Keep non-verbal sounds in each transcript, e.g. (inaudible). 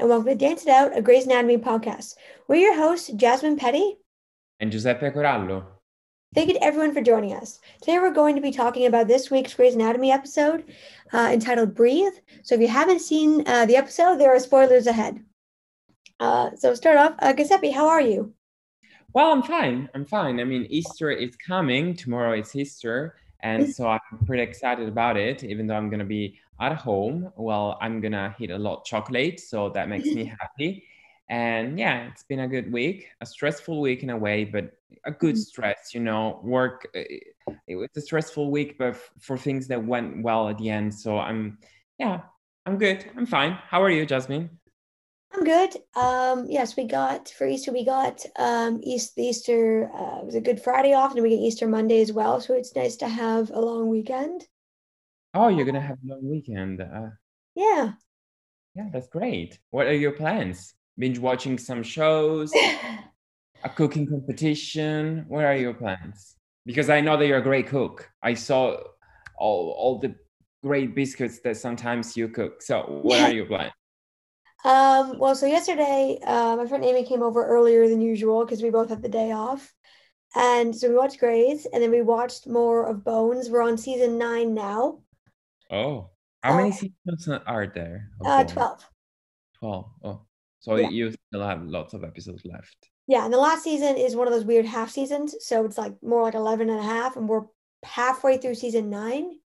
and welcome to Dance It Out, a Grey's Anatomy podcast. We're your hosts, Jasmine Petty and Giuseppe Corallo. Thank you to everyone for joining us. Today we're going to be talking about this week's Grey's Anatomy episode uh, entitled Breathe. So if you haven't seen uh, the episode, there are spoilers ahead. Uh, so start off, uh, Giuseppe, how are you? Well, I'm fine. I'm fine. I mean, Easter is coming. Tomorrow is Easter. And so I'm pretty excited about it, even though I'm going to be at home. Well, I'm to eat a lot of chocolate. So that makes me (laughs) happy. And yeah, it's been a good week, a stressful week in a way, but a good mm-hmm. stress, you know, work. Uh, it was a stressful week, but for things that went well at the end. So I'm, yeah, I'm good. I'm fine. How are you, Jasmine? I'm good. Um, yes, we got for Easter. We got um, East Easter. Uh, it was a Good Friday off, and we get Easter Monday as well. So it's nice to have a long weekend. Oh, you're gonna have a long weekend. Uh, yeah. Yeah, that's great. What are your plans? Binge watching some shows, (laughs) a cooking competition. What are your plans? Because I know that you're a great cook. I saw all all the great biscuits that sometimes you cook. So, what are your plans? Um, well, so yesterday, uh, my friend Amy came over earlier than usual because we both had the day off. And so we watched Grey's and then we watched more of Bones. We're on season nine now. Oh, how uh, many seasons are there? Uh, 12. 12. Oh, so yeah. you still have lots of episodes left. Yeah. And the last season is one of those weird half seasons. So it's like more like 11 and a half. And we're halfway through season nine.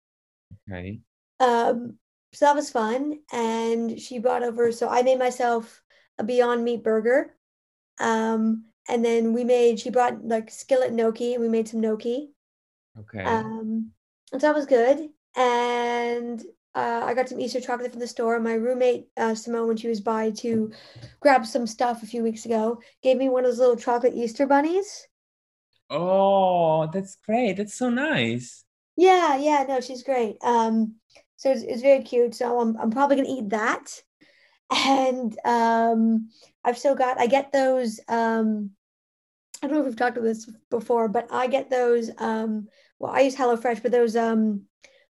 Okay. Um, so that was fun. And she brought over, so I made myself a Beyond Meat burger. Um, and then we made, she brought like skillet gnocchi and we made some gnocchi. Okay. Um, and so that was good. And uh, I got some Easter chocolate from the store. My roommate, uh, Simone, when she was by to grab some stuff a few weeks ago, gave me one of those little chocolate Easter bunnies. Oh, that's great. That's so nice. Yeah, yeah, no, she's great. Um, so it's, it's very cute. So I'm, I'm probably gonna eat that. And um, I've still got I get those um, I don't know if we've talked about this before, but I get those um, well I use HelloFresh, but those um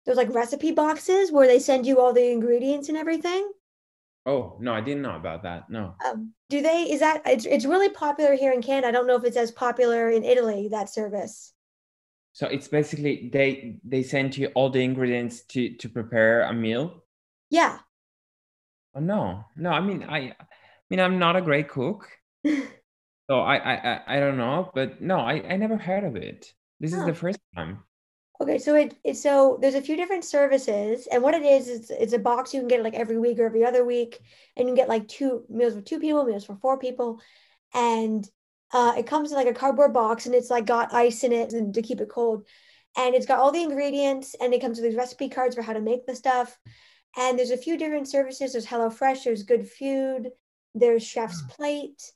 those like recipe boxes where they send you all the ingredients and everything. Oh no, I didn't know about that. No. Um, do they? Is that it's it's really popular here in Canada? I don't know if it's as popular in Italy that service. So it's basically they they send you all the ingredients to to prepare a meal. Yeah. Oh no, no. I mean, I, I mean, I'm not a great cook, (laughs) so I, I, I don't know. But no, I, I never heard of it. This is the first time. Okay, so it, it so there's a few different services, and what it is is it's a box you can get like every week or every other week, and you can get like two meals for two people, meals for four people, and uh, it comes in like a cardboard box and it's like got ice in it and to keep it cold. And it's got all the ingredients and it comes with these recipe cards for how to make the stuff. And there's a few different services. There's HelloFresh, there's Good Food, there's Chef's hmm. Plate.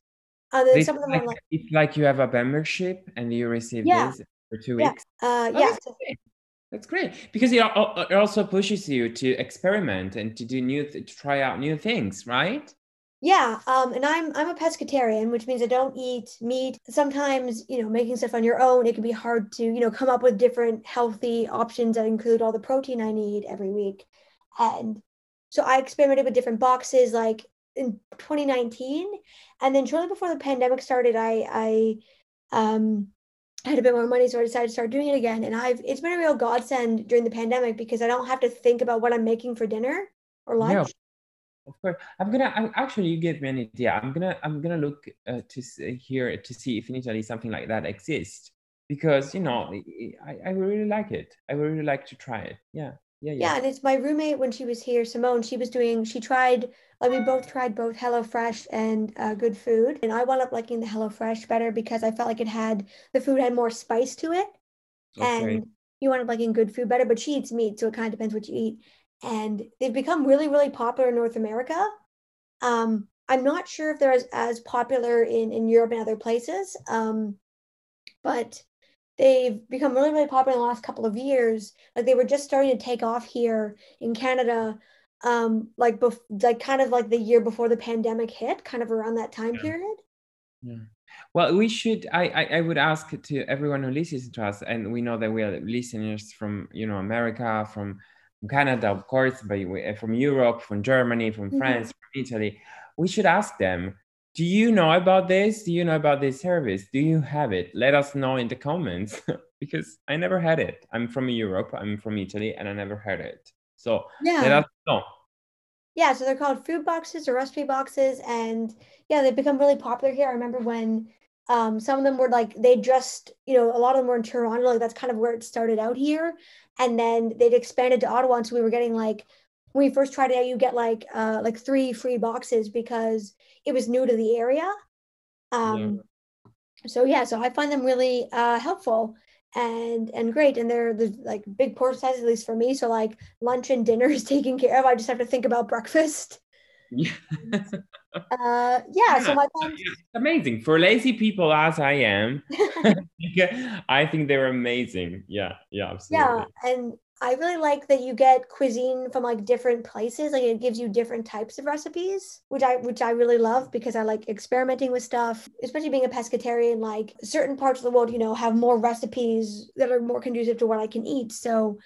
Uh, it's some of them like, like, it's like you have a membership and you receive yeah. this for two weeks. Yeah. Uh, oh, yeah. That's great. that's great because it, it also pushes you to experiment and to do new, to try out new things, right? Yeah, um, and I'm I'm a pescatarian, which means I don't eat meat. Sometimes, you know, making stuff on your own, it can be hard to, you know, come up with different healthy options that include all the protein I need every week. And so I experimented with different boxes like in 2019. And then shortly before the pandemic started, I I um I had a bit more money, so I decided to start doing it again. And I've it's been a real godsend during the pandemic because I don't have to think about what I'm making for dinner or lunch. Of course. I'm gonna I'm, actually you gave me an idea. I'm gonna i'm gonna look uh, to see, here to see if in italy something like that exists because you know I, I really like it. I would really like to try it. Yeah yeah yeah, yeah and it's my roommate when she was here simone she was doing she tried like we both tried both HelloFresh and uh, Good Food, and I wound up liking the HelloFresh better because I felt like it had the food had more spice to it, okay. and you wound up liking Good Food better. But she eats meat, so it kind of depends what you eat and they've become really, really popular in North America. Um, I'm not sure if they're as, as popular in, in Europe and other places, um, but they've become really, really popular in the last couple of years. Like they were just starting to take off here in Canada, um, like bef- like kind of like the year before the pandemic hit, kind of around that time period. Yeah. Well, we should. I, I, I would ask to everyone who listens to us, and we know that we are listeners from you know America, from Canada, of course, but from Europe, from Germany, from mm-hmm. France, from Italy. we should ask them do you know about this? Do you know about this service? Do you have it? Let us know in the comments (laughs) because I never had it. I'm from Europe, I'm from Italy, and I never had it. So yeah. let us know. Yeah, so they're called food boxes or recipe boxes, and yeah, they've become really popular here. I remember when um, some of them were like they just, you know, a lot of them were in Toronto, like that's kind of where it started out here, and then they'd expanded to Ottawa, and so we were getting like when we first tried it out, you get like uh like three free boxes because it was new to the area. Um, yeah. so yeah, so I find them really uh helpful and and great and they're the like big portion size at least for me so like lunch and dinner is (laughs) taken care of i just have to think about breakfast. Yeah. Uh yeah so my amazing. For lazy people as i am (laughs) (laughs) i think they're amazing. Yeah yeah absolutely. yeah and I really like that you get cuisine from like different places. Like it gives you different types of recipes, which I which I really love because I like experimenting with stuff, especially being a pescatarian. Like certain parts of the world, you know, have more recipes that are more conducive to what I can eat. So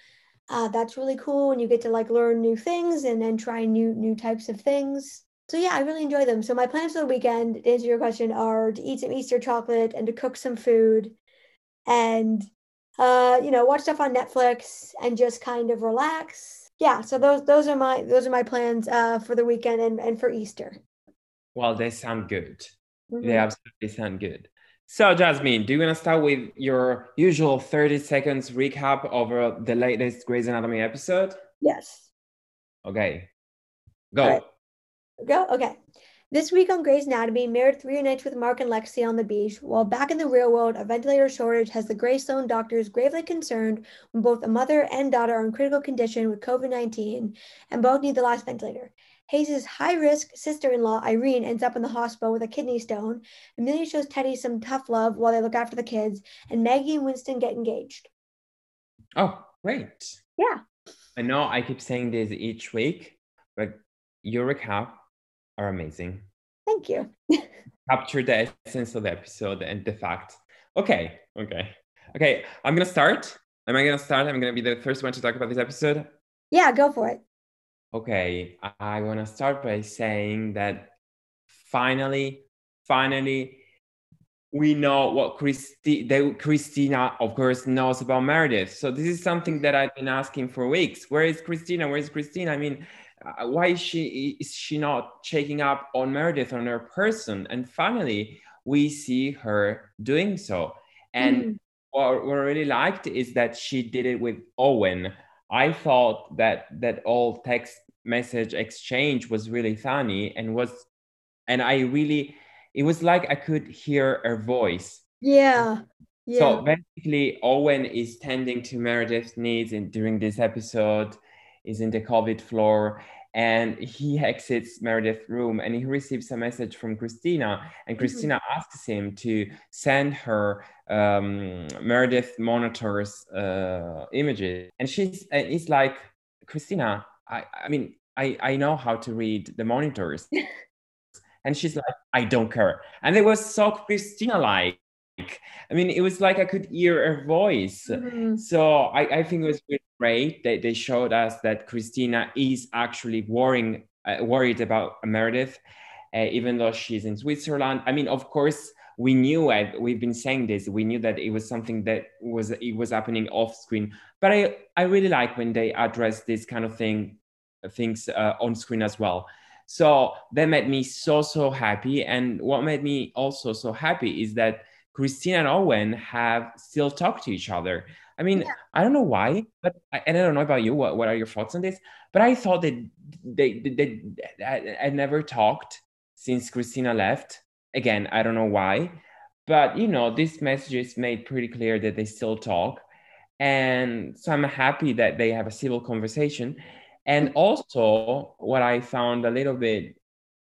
uh, that's really cool, and you get to like learn new things and then try new new types of things. So yeah, I really enjoy them. So my plans for the weekend, to answer your question, are to eat some Easter chocolate and to cook some food and uh, you know, watch stuff on Netflix and just kind of relax. Yeah, so those those are my those are my plans uh, for the weekend and, and for Easter. Well, they sound good. Mm-hmm. They absolutely sound good. So, Jasmine, do you want to start with your usual 30 seconds recap over the latest Grey's Anatomy episode? Yes. Okay. Go. Right. Go. Okay. This week on Grey's Anatomy, Meredith reunites with Mark and Lexie on the beach, while back in the real world, a ventilator shortage has the Grey Sloan doctors gravely concerned when both a mother and daughter are in critical condition with COVID 19 and both need the last ventilator. Hayes' high risk sister in law, Irene, ends up in the hospital with a kidney stone. Amelia shows Teddy some tough love while they look after the kids, and Maggie and Winston get engaged. Oh, great. Yeah. I know I keep saying this each week, but your recap are amazing. Thank you. (laughs) Capture the essence of the episode and the fact. Okay, okay, okay. I'm gonna start. Am I gonna start? I'm gonna be the first one to talk about this episode. Yeah, go for it. Okay, I wanna start by saying that finally, finally, we know what Christi- that Cristina, of course, knows about Meredith. So this is something that I've been asking for weeks. Where is Cristina? Where is Cristina? I mean, why is she is she not checking up on Meredith on her person? And finally, we see her doing so. And mm. what, what I really liked is that she did it with Owen. I thought that that all text message exchange was really funny and was and I really it was like I could hear her voice. Yeah. Yeah. So basically, Owen is tending to Meredith's needs in, during this episode is in the COVID floor and he exits Meredith's room and he receives a message from Cristina and mm-hmm. Mm-hmm. asks him to send her um, Meredith monitors uh, images and she's and it's like Cristina I, I mean I, I know how to read the monitors (laughs) and she's like I don't care and it was so Cristina like I mean, it was like I could hear her voice. Mm-hmm. So I, I think it was really great that they showed us that Cristina is actually worrying, uh, worried about Meredith, uh, even though she's in Switzerland. I mean, of course, we knew it. We've been saying this. We knew that it was something that was it was happening off screen. But I I really like when they address this kind of thing, things uh, on screen as well. So that made me so so happy. And what made me also so happy is that Cristina and Owen have still talked to each other. I mean, yeah. I don't know why, but and I don't know about you. What, what are your thoughts on this? But I thought that they, they, they, they had never talked since Cristina left. Again, I don't know why, but you know, this message is made pretty clear that they still talk, and so I'm happy that they have a civil conversation. And mm-hmm. also, what I found a little bit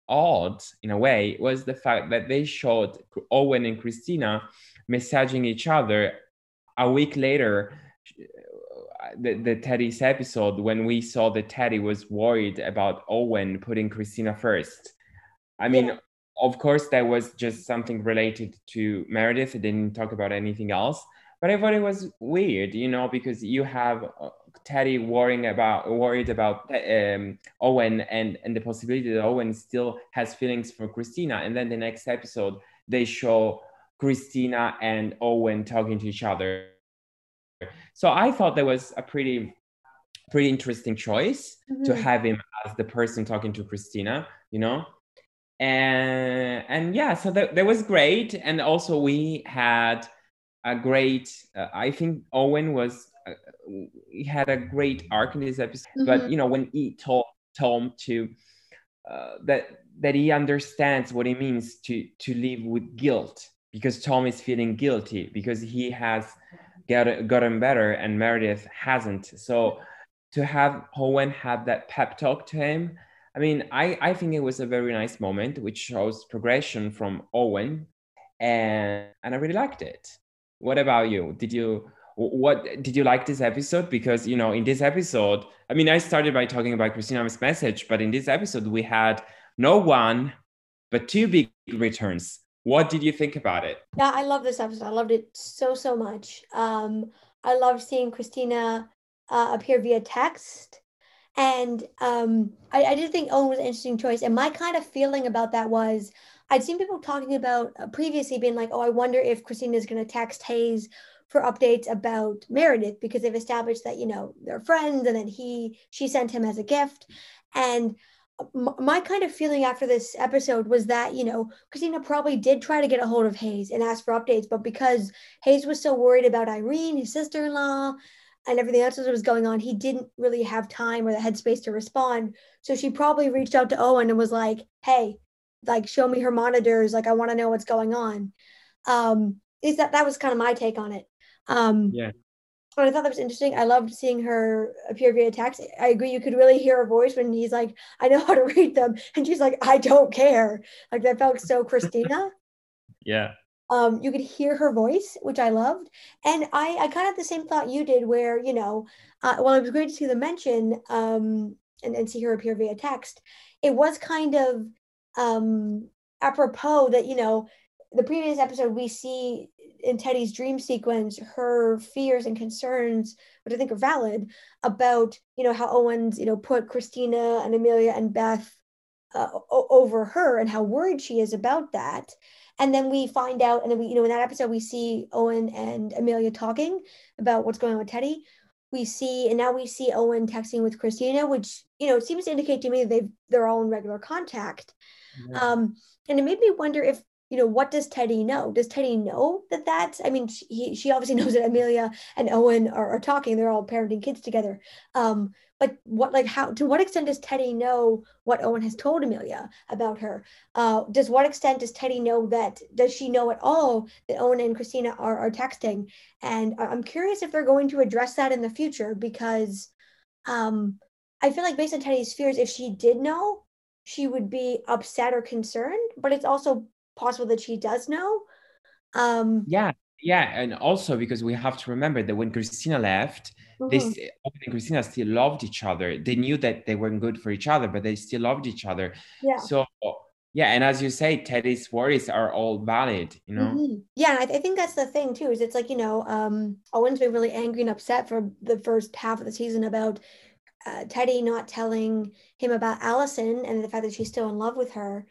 odd in a way was the fact that they showed Owen and Cristina messaging each other a week later the, the Teddy's episode when we saw that Teddy was worried about Owen putting Cristina first. I mean, yeah. of course, that was just something related to Meredith. It didn't talk about anything else. but I thought it was weird, you know, because you have uh, Teddy worrying about worried about um, Owen and and the possibility that Owen still has feelings for Cristina, and then the next episode they show Cristina and Owen talking to each other. So I thought that was a pretty pretty interesting choice mm-hmm. to have him as the person talking to Cristina, you know. And and yeah, so that, that was great. And also we had a great. Uh, I think Owen was uh, he had a great arc in this episode. Mm-hmm. But you know when he told Tom to uh, that that he understands what it means to to live with guilt because Tom is feeling guilty because he has got, gotten better and Meredith hasn't. So to have Owen have that pep talk to him, I mean, I, I think it was a very nice moment, which shows progression from Owen, and and I really liked it. What about you? Did you what did you like this episode? Because you know, in this episode, I mean, I started by talking about Cristina's message, but in this episode, we had no one but two big returns. What did you think about it? Yeah, I love this episode. I loved it so so much. Um, I loved seeing Cristina uh, appear via text, and um, I, I did think Owen was an interesting choice. And my kind of feeling about that was I'd seen people talking about uh, previously being like, oh, I wonder if Cristina is going to text Hayes for updates about Meredith because they've established that you know they're friends and then he she sent him as a gift and my kind of feeling after this episode was that you know Cristina probably did try to get a hold of Hayes and ask for updates, but because Hayes was so worried about Irene, his sister-in-law, and everything else that was going on, he didn't really have time or the headspace to respond. So she probably reached out to Owen and was like, "Hey, like show me her monitors. Like I want to know what's going on." Um, is that that was kind of my take on it. Um, yeah but I thought that was interesting. I loved seeing her appear via text. I agree. You could really hear her voice when he's like, I know how to read them. And she's like, I don't care. Like that felt so Cristina. (laughs) yeah. Um, you could hear her voice, which I loved. And I, I kind of had the same thought you did where, you know, uh, while it was great to see the mention um, and, and see her appear via text, it was kind of um, apropos that, you know, the previous episode we see in Teddy's dream sequence her fears and concerns, which I think are valid, about you know how Owens you know put Cristina and Amelia and Beth uh, over her and how worried she is about that. And then we find out, and then we you know in that episode we see Owen and Amelia talking about what's going on with Teddy. We see, and now we see Owen texting with Cristina, which you know seems to indicate to me they they're all in regular contact. Yeah. Um, and it made me wonder if you know, what does Teddy know? Does Teddy know that that's, I mean, she, she obviously (laughs) knows that Amelia and Owen are, are talking, they're all parenting kids together. Um, but what, like, how, to what extent does Teddy know what Owen has told Amelia about her? Uh, does what extent does Teddy know that, does she know at all that Owen and Cristina are, are texting? And I'm curious if they're going to address that in the future because um, I feel like based on Teddy's fears, if she did know, she would be upset or concerned, but it's also possible that she does know. Um, yeah, yeah, and also because we have to remember that when Cristina left, mm-hmm. they and Cristina still loved each other. They knew that they weren't good for each other, but they still loved each other. Yeah. So yeah, and as you say, Teddy's worries are all valid, you know. Mm-hmm. Yeah, I, th- I, think that's the thing too. Is it's like you know, um, Owen's been really angry and upset for the first half of the season about uh, Teddy not telling him about Allison and the fact that she's still in love with her.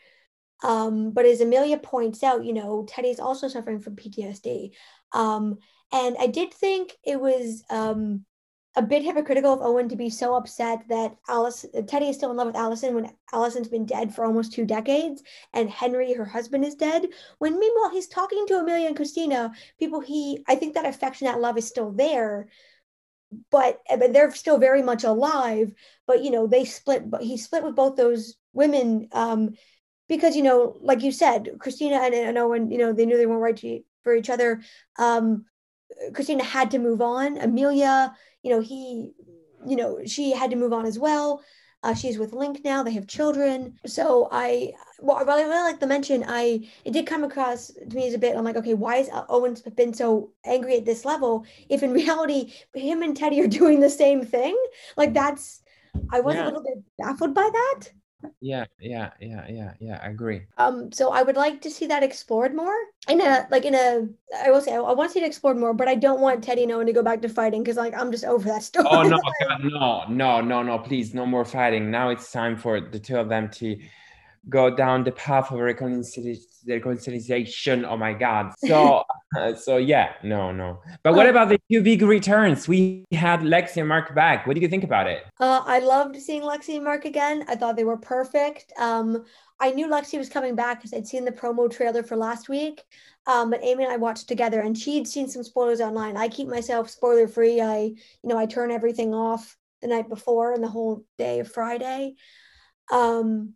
Um, but as Amelia points out, you know, Teddy's also suffering from PTSD. Um, and I did think it was um, a bit hypocritical of Owen to be so upset that Alice Teddy is still in love with Allison when Allison's been dead for almost two decades and Henry, her husband, is dead. When meanwhile he's talking to Amelia and Cristina, people he I think that affection, that love is still there. But, but they're still very much alive. But you know, they split but he split with both those women um because you know, like you said, Cristina and, and Owen, you know, they knew they weren't right to, for each other. Um, Cristina had to move on. Amelia, you know, he, you know, she had to move on as well. Uh, she's with Link now. They have children. So I, well, I really, really like the mention. I it did come across to me as a bit. I'm like, okay, why has Owen's been so angry at this level? If in (laughs) reality, him and Teddy are doing the same thing. Like that's, I was yeah. a little bit baffled by that. Yeah, yeah, yeah, yeah, yeah. I agree. Um, so I would like to see that explored more in a like in a. I will say I, I want to see it explored more, but I don't want Teddy and Owen to go back to fighting because like I'm just over that story. Oh no, (laughs) God, no, no, no, no! Please, no more fighting. Now it's time for the two of them to go down the path of reconciliation. Oh my God! (laughs) So, uh, so yeah, no, no. But what about the two big returns? We had Lexie and Mark back. What do you think about it? Uh, I loved seeing Lexie and Mark again. I thought they were perfect. Um, I knew Lexie was coming back because I'd seen the promo trailer for last week. Um, but Amy and I watched together, and she'd seen some spoilers online. I keep myself spoiler free. I, you know, I turn everything off the night before and the whole day of Friday. Um,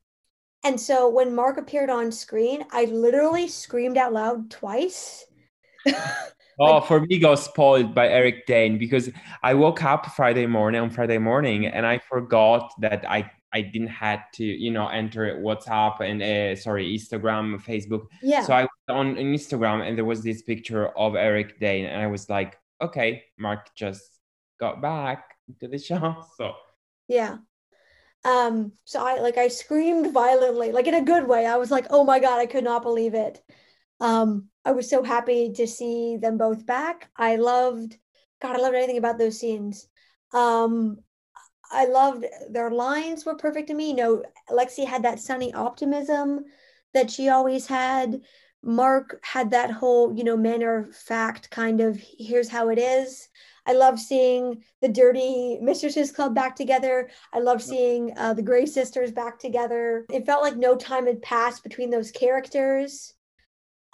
and so when Mark appeared on screen, I literally screamed out loud twice. (laughs) oh, for me, got spoiled by Eric Dane because I woke up Friday morning on Friday morning and I forgot that I I didn't had to you know enter WhatsApp and uh, sorry Instagram, Facebook. Yeah. So I was on, on Instagram and there was this picture of Eric Dane and I was like, okay, Mark just got back to the (laughs) show. So yeah. Um, so I like I screamed violently, like in a good way. I was like, oh my God, I could not believe it. Um, I was so happy to see them both back. I loved, God, I loved everything about those scenes. Um, I loved their lines were perfect to me. You know, Lexie had that sunny optimism that she always had. Mark had that whole, you know, manner of fact kind of here's how it is. I love seeing the Dirty Mistresses Club back together. I love seeing uh, the Grey Sisters back together. It felt like no time had passed between those characters.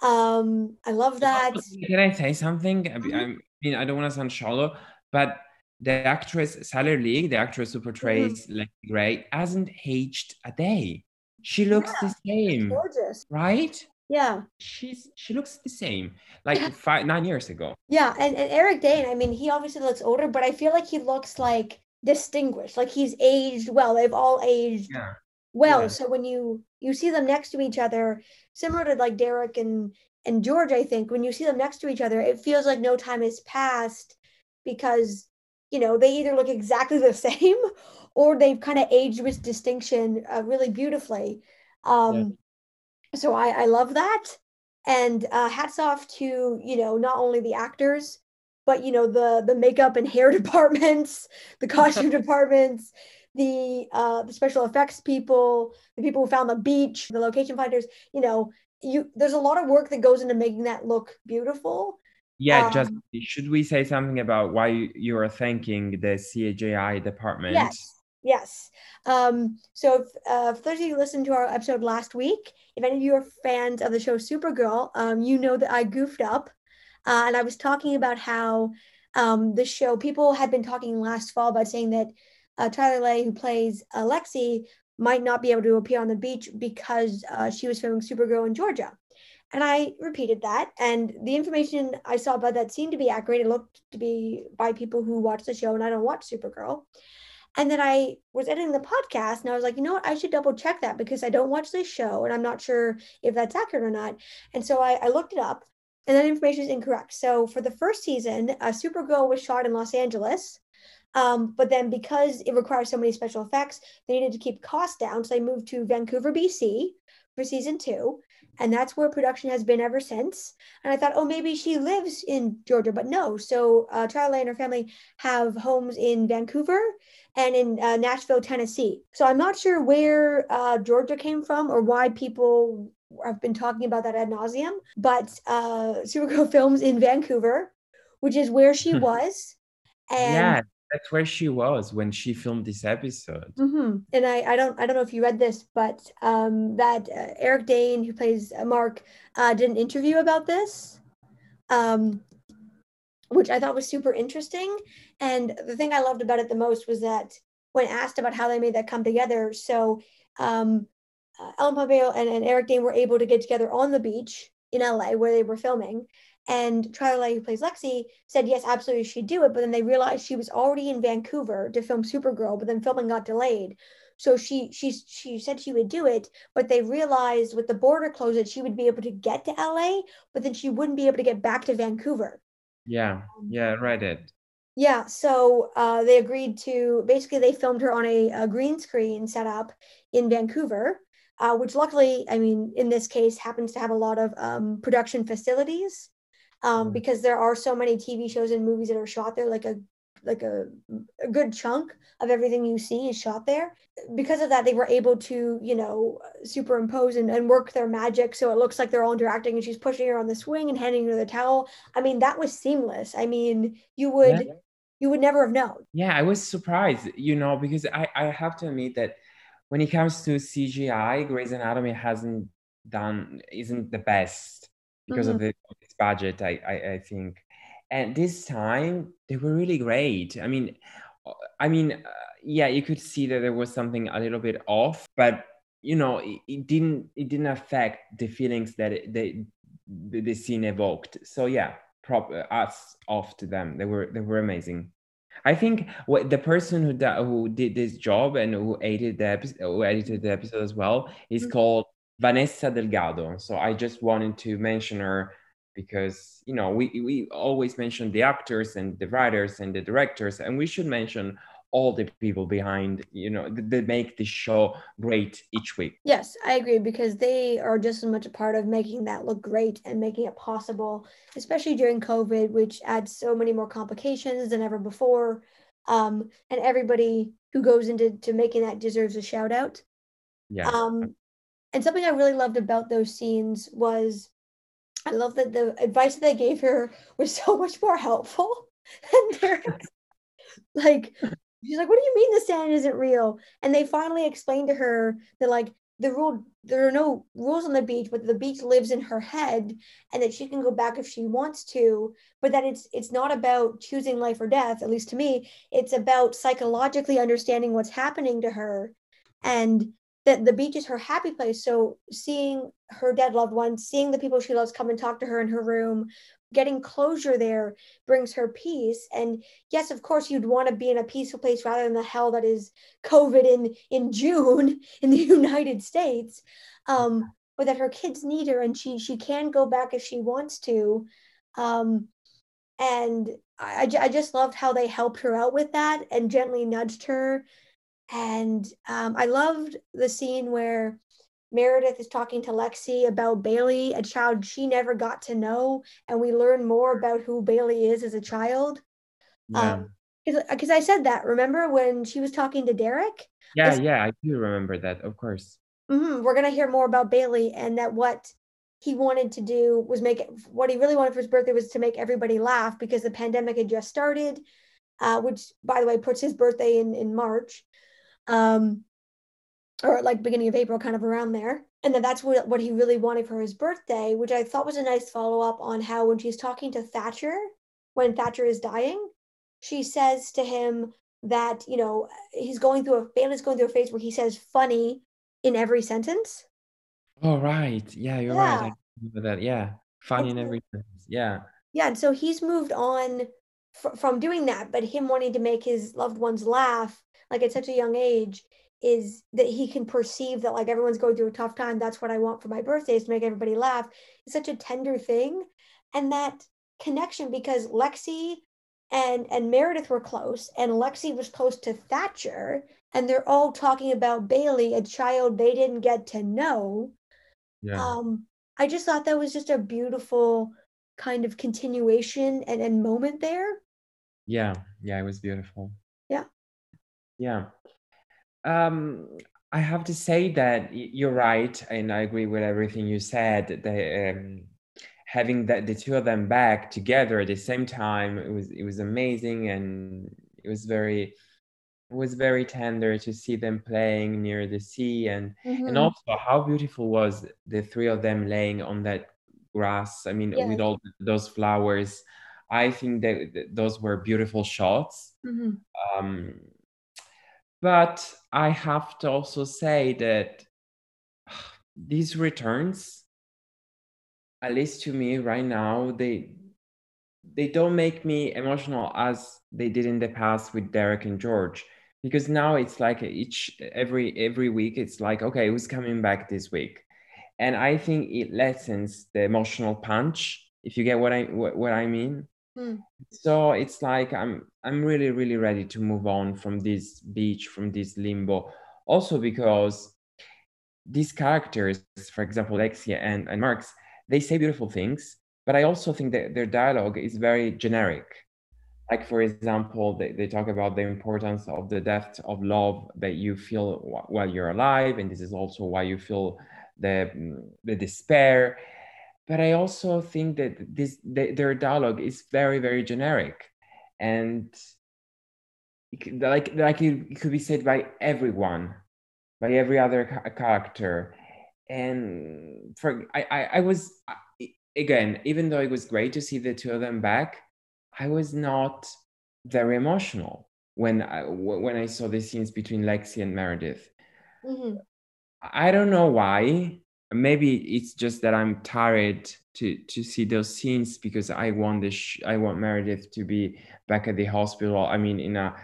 Um, I love that. Can I say something? I mean, I don't want to sound shallow, but the actress Chyler Leigh, the actress who portrays mm-hmm. Lexie Grey, hasn't aged a day. She looks yeah, the same. Gorgeous. Right? Yeah. She's she looks the same. Like (laughs) five nine years ago. Yeah. And, and Eric Dane, I mean, he obviously looks older, but I feel like he looks like distinguished. Like he's aged well. They've all aged yeah. well. Yeah. So when you you see them next to each other, similar to like Derek and and George, I think, when you see them next to each other, it feels like no time has passed because you know, they either look exactly the (laughs) same or they've kind of aged with distinction uh, really beautifully. Um, yeah. So I, I love that. And uh, hats off to, you know, not only the actors, but, you know, the, the makeup and (laughs) hair departments, the costume (laughs) departments, the uh, the special effects people, the people who found the beach, the location finders, you know, you there's a lot of work that goes into making that look beautiful yeah, um, just should we say something about why you are thanking the CGI department? Yes, yes. Um, so, if, uh, for those of you who listened to our episode last week, if any of you are fans of the show Supergirl, um, you know that I goofed up uh, and I was talking about how um, the show, people had been talking last fall about saying that uh, Chyler Leigh, who plays Alexi, might not be able to appear on the beach because uh, she was filming Supergirl in Georgia. And I repeated that. And the information I saw about that seemed to be accurate. It looked to be by people who watch the show, and I don't watch Supergirl. And then I was editing the podcast and I was like, you know what? I should double check that because I don't watch this show and I'm not sure if that's accurate or not. And so I, I looked it up and that information is incorrect. So for the first season, Supergirl was shot in Los Angeles. Um, but then because it requires so many special effects, they needed to keep costs down. So they moved to Vancouver, BC for season two and that's where production has been ever since. And I thought, oh, maybe she lives in Georgia, but no. So uh, Chyler and her family have homes in Vancouver and in uh, Nashville, Tennessee. So I'm not sure where uh, Georgia came from or why people have been talking about that ad nauseum. But uh, Supergirl (laughs) films in Vancouver, which is where she was. And yeah, that's where she was when she filmed this episode. Mm-hmm. And I, I don't, I don't know if you read this, but um, that uh, Eric Dane, who plays uh, Mark, uh, did an interview about this, um, which I thought was super interesting. And the thing I loved about it the most was that when asked about how they made that come together, so um, uh, Ellen Pompeo and, and Eric Dane were able to get together on the beach in LA where they were filming and Chyler, who plays Lexie, said yes, absolutely, she'd do it. But then they realized she was already in Vancouver to film Supergirl, but then filming got delayed. So she she she said she would do it, but they realized with the border closed that she would be able to get to LA, but then she wouldn't be able to get back to Vancouver. Yeah, um, yeah, read it. Yeah, so uh, they agreed to basically they filmed her on a, a green screen setup in Vancouver, uh, which luckily, I mean, in this case, happens to have a lot of um, production facilities um, mm. because there are so many TV shows and movies that are shot there. Like a like a, a good chunk of everything you see is shot there. Because of that, they were able to, you know, superimpose and, and work their magic so it looks like they're all interacting and she's pushing her on the swing and handing her the towel. I mean, that was seamless. I mean, you would yeah. you would never have known. Yeah, I was surprised, you know, because I, I have to admit that when it comes to CGI, Grey's Anatomy hasn't done isn't the best because mm-hmm. of the budget, I, I, I think. And this time they were really great. I mean i mean uh, yeah you could see that there was something a little bit off but you know it, it didn't it didn't affect the feelings that it, they the scene evoked. So yeah prop uh, us off to them. They were they were amazing. I think what the person who da- who did this job and who edited the episode, who edited the episode as well is mm-hmm. called Vanessa Delgado. So I just wanted to mention her because you know we, we always mention the actors and the writers and the directors and we should mention all the people behind you know that make the show great each week. Yes i agree because they are just as much a part of making that look great and making it possible especially during covid which adds so many more complications than ever before. Um, and everybody who goes into to making that deserves a shout out yeah. Um, and something i really loved about those scenes was I love that the advice that they gave her was so (laughs) much more helpful (laughs) than (laughs) like, she's like, "What do you mean the sand isn't real?" And they finally explained to her that like the rule there are no rules on the beach, but the beach lives in her head, and that she can go back if she wants to. But that it's it's not about choosing life or death. At least to me, it's about psychologically understanding what's happening to her and that the beach is her happy place. So seeing her dead loved ones, seeing the people she loves come and talk to her in her room, getting closure there brings her peace. And yes, of course, you'd want to be in a peaceful place rather than the hell that is COVID in in June (laughs) in the United States. Um, but that her kids need her and she she can go back if she wants to. Um, and I, I just loved how they helped her out with that and gently nudged her and um, I loved the scene where Meredith is talking to Lexie about Bailey, a child she never got to know, and we learn more about who Bailey is as a child. Yeah. Because um, I said that, remember when she was talking to Derek? Yeah, yeah, I do remember that, of course. Mm-hmm, we're going to hear more about Bailey and that what he wanted to do was make it, what he really wanted for his birthday was to make everybody laugh because the pandemic had just started, uh, which, by the way, puts his birthday in, in March um, or like beginning of April, kind of around there. And then that's what, what he really wanted for his birthday, which I thought was a nice follow up on how when she's talking to Thatcher, when Thatcher is dying, she says to him that, you know, he's going through a, Bailey's going through a phase where he says funny in every sentence. Oh, right. Yeah, you're yeah. right. I remember that. Yeah. Funny in every sentence. Yeah. Yeah. And so he's moved on f- from doing that, but him wanting to make his loved ones laugh like at such a young age is that he can perceive that like everyone's going through a tough time that's what i want for my birthday is to make everybody laugh. It's such a tender thing. And that connection because lexie and and meredith were close and lexie was close to thatcher and they're all talking about bailey a child they didn't get to know. Yeah. um i just thought that was just a beautiful kind of continuation and, and moment there. Yeah. Yeah it was beautiful yeah. Um, I have to say that you're right, and I agree with everything you said. The, um, having that the two of them back together at the same time, it was it was amazing, and it was very it was very tender to see them playing near the sea, and mm-hmm. and also how beautiful was the three of them laying on that grass. I mean, yeah. with all those flowers. I think that those were beautiful shots. Mm-hmm. Um, but I have to also say that (sighs) these returns, at least to me right now, they they don't make me emotional as they did in the past with Derek and George. Because now it's like each every every week it's like okay who's coming back this week, and I think it lessens the emotional punch if you get what I what, what I mean. Hmm. So it's like I'm I'm really really ready to move on from this beach, from this limbo. Also because these characters, for example, Lexia and, and Marks, they say beautiful things, but I also think that their dialogue is very generic. Like, for example, they, they talk about the importance of the depth of love that you feel while you're alive. And this is also why you feel the, the despair. But I also think that this the, their dialogue is very, very generic. And like, like it could be said by everyone by every other character and for I, I, I was again even though it was great to see the two of them back i was not very emotional when i when i saw the scenes between lexie and meredith mm-hmm. i don't know why maybe it's just that i'm tired to to see those scenes because i want this sh- i want meredith to be back at the hospital i mean in a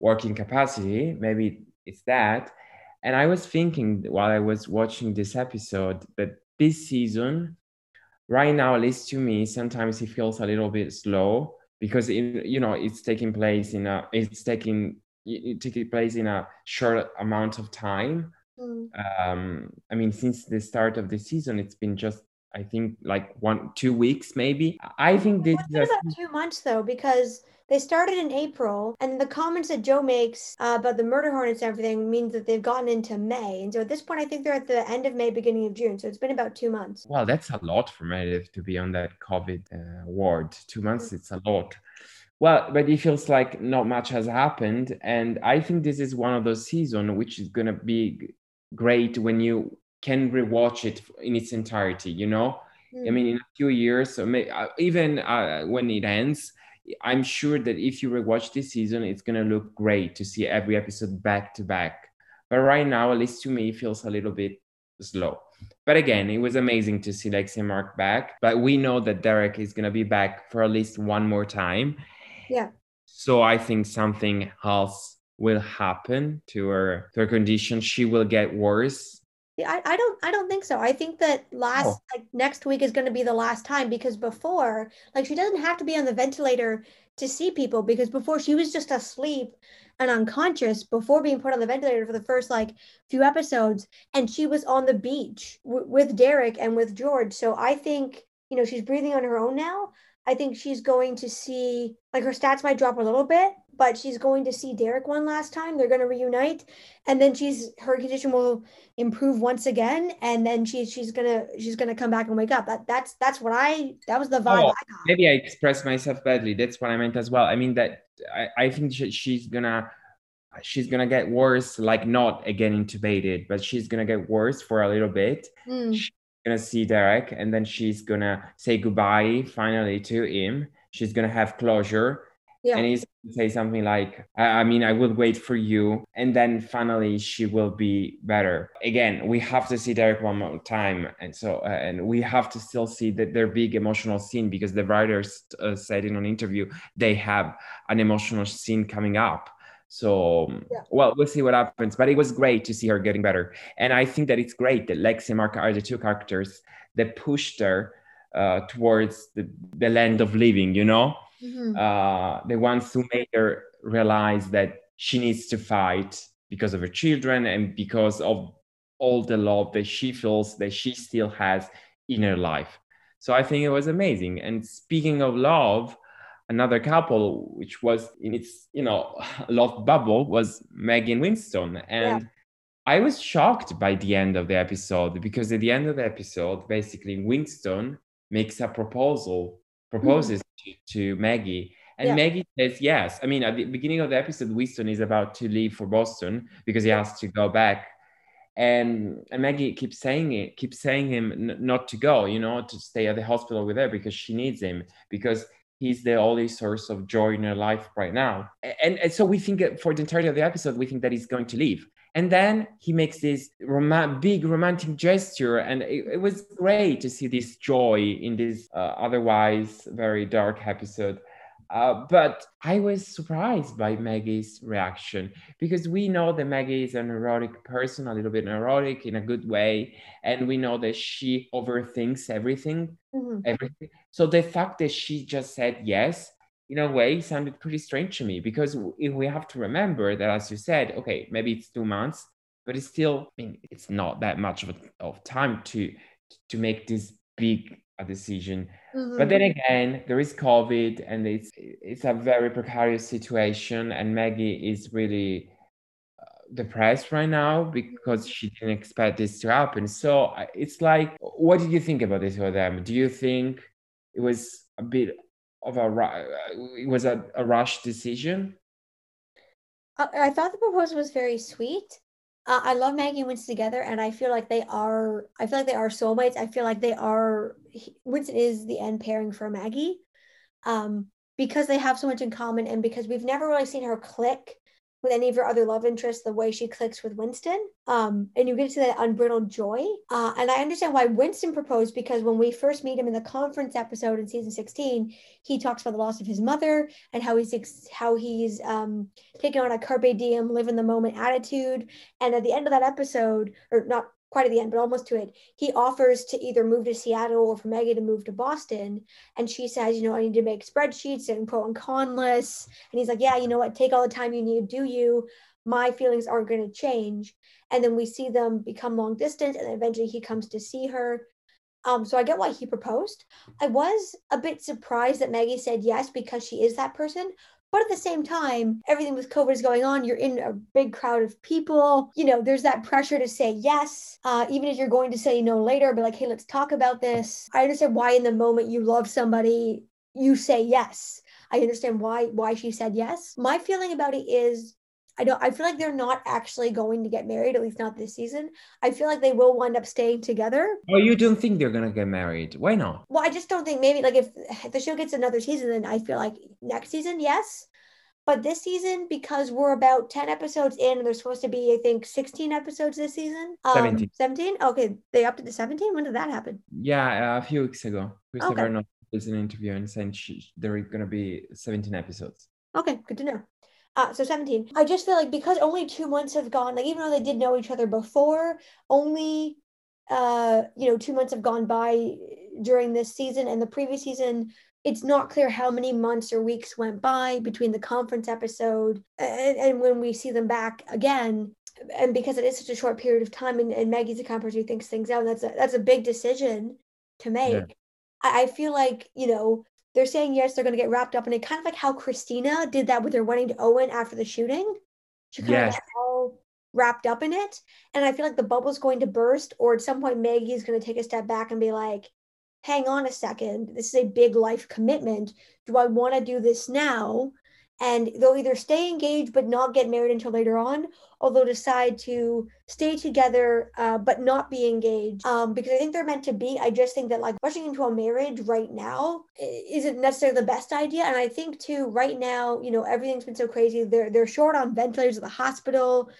working capacity maybe it's that and I was thinking while I was watching this episode that this season, right now, at least to me, sometimes it feels a little bit slow because it, you know it's taking place in a it's taking it taking place in a short amount of time. Mm. Um, I mean, since the start of the season, it's been just I think like one two weeks maybe. I think this is about two months though because they started in April, and the comments that Joe makes uh, about the murder hornets and everything means that they've gotten into May. And so at this point, I think they're at the end of May, beginning of June. So it's been about two months. Well, that's a lot for Meredith to be on that COVID uh, ward. Two months, mm-hmm. it's a lot. Well, but it feels like not much has happened. And I think this is one of those seasons which is going to be great when you can rewatch it in its entirety, you know? Mm. I mean, in a few years, uh, even uh, when it ends, I'm sure that if you rewatch this season, it's gonna look great to see every episode back to back. But right now, at least to me, it feels a little bit slow. But again, it was amazing to see Lexie Mark back. But we know that Derek is gonna be back for at least one more time. Yeah. So I think something else will happen to her to her condition. She will get worse I, I don't I don't think so. I think that last oh. like next week is going to be the last time because before like she doesn't have to be on the ventilator to see people because before she was just asleep and unconscious before being put on the ventilator for the first like few episodes and she was on the beach w- with Derek and with George. So I think you know she's breathing on her own now. I think she's going to see like her stats might drop a little bit, but she's going to see Derek one last time. They're going to reunite, and then she's her condition will improve once again, and then she's she's gonna she's gonna come back and wake up. That that's that's what I that was the vibe. Oh, I maybe I expressed myself badly. That's what I meant as well. I mean that I, I think she's gonna she's gonna get worse, like not again intubated, but she's gonna get worse for a little bit. Mm. She's gonna see Derek, and then she's gonna say goodbye finally to him. She's gonna have closure yeah. And he's gonna say something like, I, I, mean, I will wait for you. And then finally she will be better. Again, we have to see Derek one more time. And so, uh, and we have to still see that their big emotional scene because the writers uh, said in an interview, they have an emotional scene coming up. So, yeah. well, we'll see what happens. But it was great to see her getting better. And I think that it's great that Lexie and Mark are the two characters that pushed her uh, towards the, the land of living, you know? mm-hmm. uh, the ones who made her realize that she needs to fight because of her children and because of all the love that she feels that she still has in her life. So I think it was amazing. And speaking of love, another couple which was in its you know (laughs) love bubble was Maggie and Winston. And yeah. I was shocked by the end of the episode because at the end of the episode, basically Winston makes a proposal, proposes mm-hmm. to, to Maggie. And yeah. Maggie says yes. I mean, at the beginning of the episode, Winston is about to leave for Boston because he has to go back. And, and Maggie keeps saying it, keeps saying him n- not to go, you know, to stay at the hospital with her because she needs him because he's the only source of joy in her life right now. And, and so we think for the entirety of the episode, we think that he's going to leave. And then he makes this rom- big romantic gesture, and it, it, was great to see this joy in this uh, otherwise very dark episode. Uh, but I was surprised by Maggie's reaction because we know that Maggie is a neurotic person, a little bit neurotic in a good way, and we know that she overthinks everything. Mm-hmm. Everything. So the fact that she just said yes, in a way, sounded pretty strange to me because we have to remember that, as you said, okay, maybe it's two months, but it's still, I mean, it's not that much of, a, of time to to make this big a decision. Mm-hmm. But then mm-hmm. again, there is COVID, and it's it's a very precarious situation, and Maggie is really uh, depressed right now because she didn't expect this to happen. So it's like, what did you think about this for them? Do you think it was a bit of a uh, it was a, a rush decision? I thought the proposal was very sweet. Uh, I love Maggie and Winston together, and I feel like they are. I feel like they are soulmates. I feel like they are. Winston is the end pairing for Maggie, um, because they have so much in common, and because we've never really seen her click with any of her other love interests the way she clicks with Winston. Um, and you get to see that unbridled joy. Uh, and I understand why Winston proposed because when we first meet him in the conference episode in season 16, he talks about the loss of his mother and how he's how he's um, taking on a carpe diem, live in the moment attitude. And at the end of that episode, or not quite at the end, but almost to it, he offers to either move to Seattle or for Maggie to move to Boston. And she says, you know, I need to make spreadsheets and pro and con lists. And he's like, yeah, you know what? Take all the time you need, do you? My feelings aren't going to change. And then we see them become long distance, and then eventually he comes to see her. Um, so I get why he proposed. I was a bit surprised that Maggie said yes because she is that person, but at the same time, everything with COVID is going on. You're in a big crowd of people. You know, there's that pressure to say yes, uh, even if you're going to say no later, but like, hey, let's talk about this. I understand why in the moment you love somebody, you say yes. I understand why why she said yes. My feeling about it is I don't I feel like they're not actually going to get married, at least not this season. I feel like they will wind up staying together. Oh, you don't think they're gonna get married? Why not? Well, I just don't think maybe like if, if the show gets another season, then I feel like next season, yes. But this season, because we're about 10 episodes in, and there's supposed to be, I think, 16 episodes this season. Um, 17. 17? Okay, they upped it to 17? When did that happen? Yeah, uh, a few weeks ago. Christopher okay. did an interview and saying she, there are going to be 17 episodes. Okay, good to know. Uh, so 17. I just feel like because only two months have gone, like even though they did know each other before, only uh, you know, two months have gone by during this season and the previous season. It's not clear how many months or weeks went by between the conference episode and, and when we see them back again. And because it is such a short period of time, and, and Maggie's a kind who thinks things out, that's a that's a big decision to make. Yeah. I, I feel like you know they're saying yes, they're going to get wrapped up in it, kind of like how Cristina did that with her wedding to Owen after the shooting. She kind yes. of got all wrapped up in it, and I feel like the bubble's going to burst, or at some point Maggie's going to take a step back and be like, "Hang on a second, this is a big life commitment. Do I want to do this now?" And they'll either stay engaged but not get married until later on or they'll decide to stay together uh, but not be engaged. Um, because i think they're meant to be. I just think that like rushing into a marriage right now isn't necessarily the best idea. And i think too right now you know everything's been so crazy. They're they're short on ventilators at the hospital.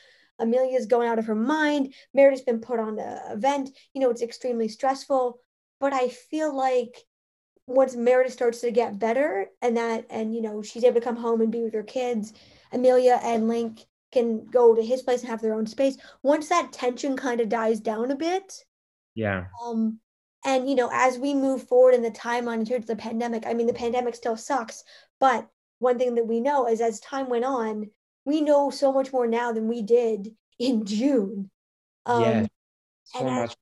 Amelia's going out of her mind. Meredith's been put on a vent. You know it's extremely stressful. But i feel like once Meredith starts to get better and that and you know she's able to come home and be with her kids, Amelia and Link can go to his place and have their own space. Once that tension kind of dies down a bit. Yeah. Um and you know as we move forward in the timeline in terms of the pandemic, I mean the pandemic still sucks, but one thing that we know is as time went on, we know so much more now than we did in June. Um, yeah, so much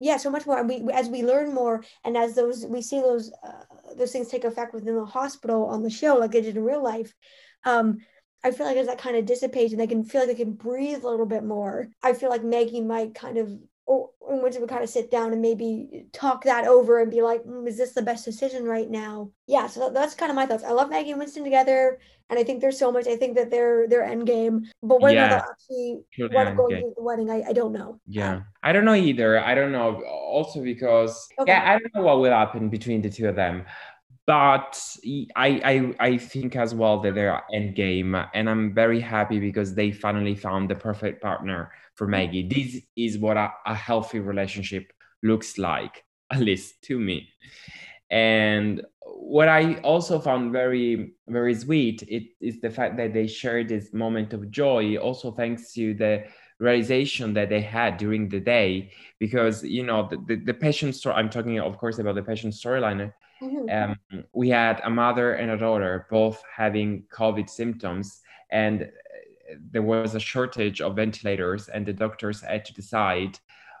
yeah so much more and we as we learn more and as those we see those uh, those things take effect within the hospital on the show like it did in real life um i feel like as that kind of dissipates and they can feel like they can breathe a little bit more i feel like maggie might kind of or once we kind of sit down and maybe talk that over and be like, mm, is this the best decision right now? Yeah, so that's kind of my thoughts. I love Maggie and Winston together, and I think there's so much. I think that they're they're end game, but whether yeah. they'll actually want to go to the wedding, I, I don't know. Yeah, I don't know either. I don't know. Also because okay. yeah, I don't know what will happen between the two of them but I, I I think as well that they're end game, and I'm very happy because they finally found the perfect partner for Maggie. This is what a, a healthy relationship looks like, (laughs) at least to me. And what I also found very, very sweet it is the fact that they shared this moment of joy, also thanks to the realization that they had during the day. Because, you know, the, the, the patient story, I'm talking, of course, about the patient storyline. Mm-hmm. Um, we had a mother and a daughter both having COVID symptoms, and there was a shortage of ventilators, and the doctors had to decide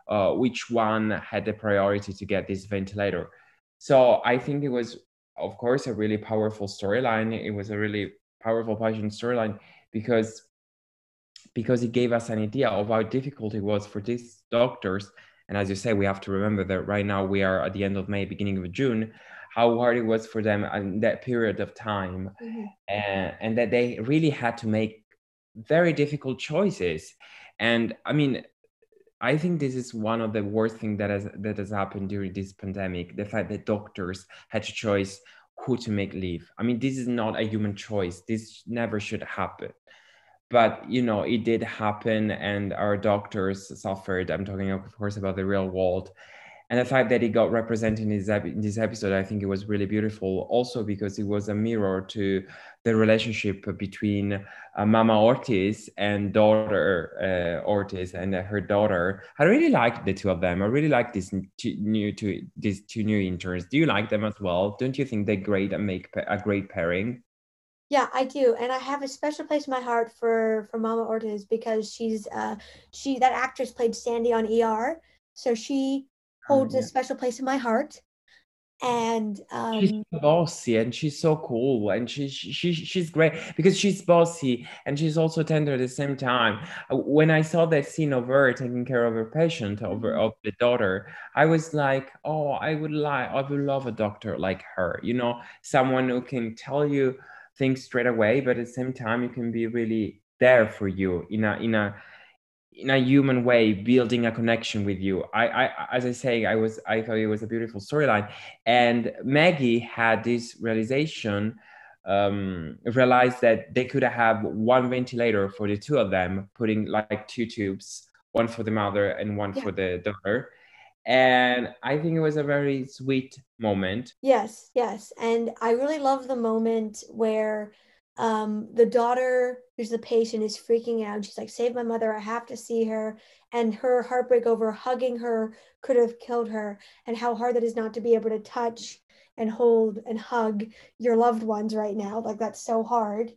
uh, which one had the priority to get this ventilator. So I think it was, of course, a really powerful storyline. It was a really powerful patient storyline because because it gave us an idea of how difficult it was for these doctors. And as you say, we have to remember that right now we are at the end of May, beginning of June, how hard it was for them in that period of time, mm-hmm. and, and that they really had to make very difficult choices. And I mean, I think this is one of the worst things that has that has happened during this pandemic. The fact that doctors had to choose who to make leave. I mean, this is not a human choice. This never should happen. But you know, it did happen, and our doctors suffered. I'm talking, of course, about the real world and the fact that he got represented in this, in this episode i think it was really beautiful. Also because it was a mirror to the relationship between uh, mama ortiz and daughter uh, ortiz and uh, her daughter. I really liked the two of them. I really like these two new two these two new interns. Do you like them as well? Don't you think they're great and make a great pairing? Yeah, I do, and I have a special place in my heart for for Mama Ortiz because she's uh she that actress played Sandy on ER, so she holds yeah. a special place in my heart. And um, she's bossy and she's so cool and she, she she's great because she's bossy and she's also tender at the same time. Uh, when I saw that scene of her taking care of her patient, over mm-hmm. of the daughter, I was like, oh, I would like, I would love a doctor like her. You know, someone who can tell you things straight away, but at the same time, you can be really there for you in a in a in a human way building a connection with you. I, I as i say i was i thought it was a beautiful storyline. And maggie had this realization um, realized that they could have one ventilator for the two of them putting like two tubes one for the mother and one yeah. for the daughter. And i think it was a very sweet moment. Yes yes. And i really love the moment where um, the daughter who's the patient is freaking out. She's like save my mother. I have to see her. And her heartbreak over hugging her could have killed her. And how hard that is not to be able to touch and hold and hug your loved ones right now. Like that's so hard.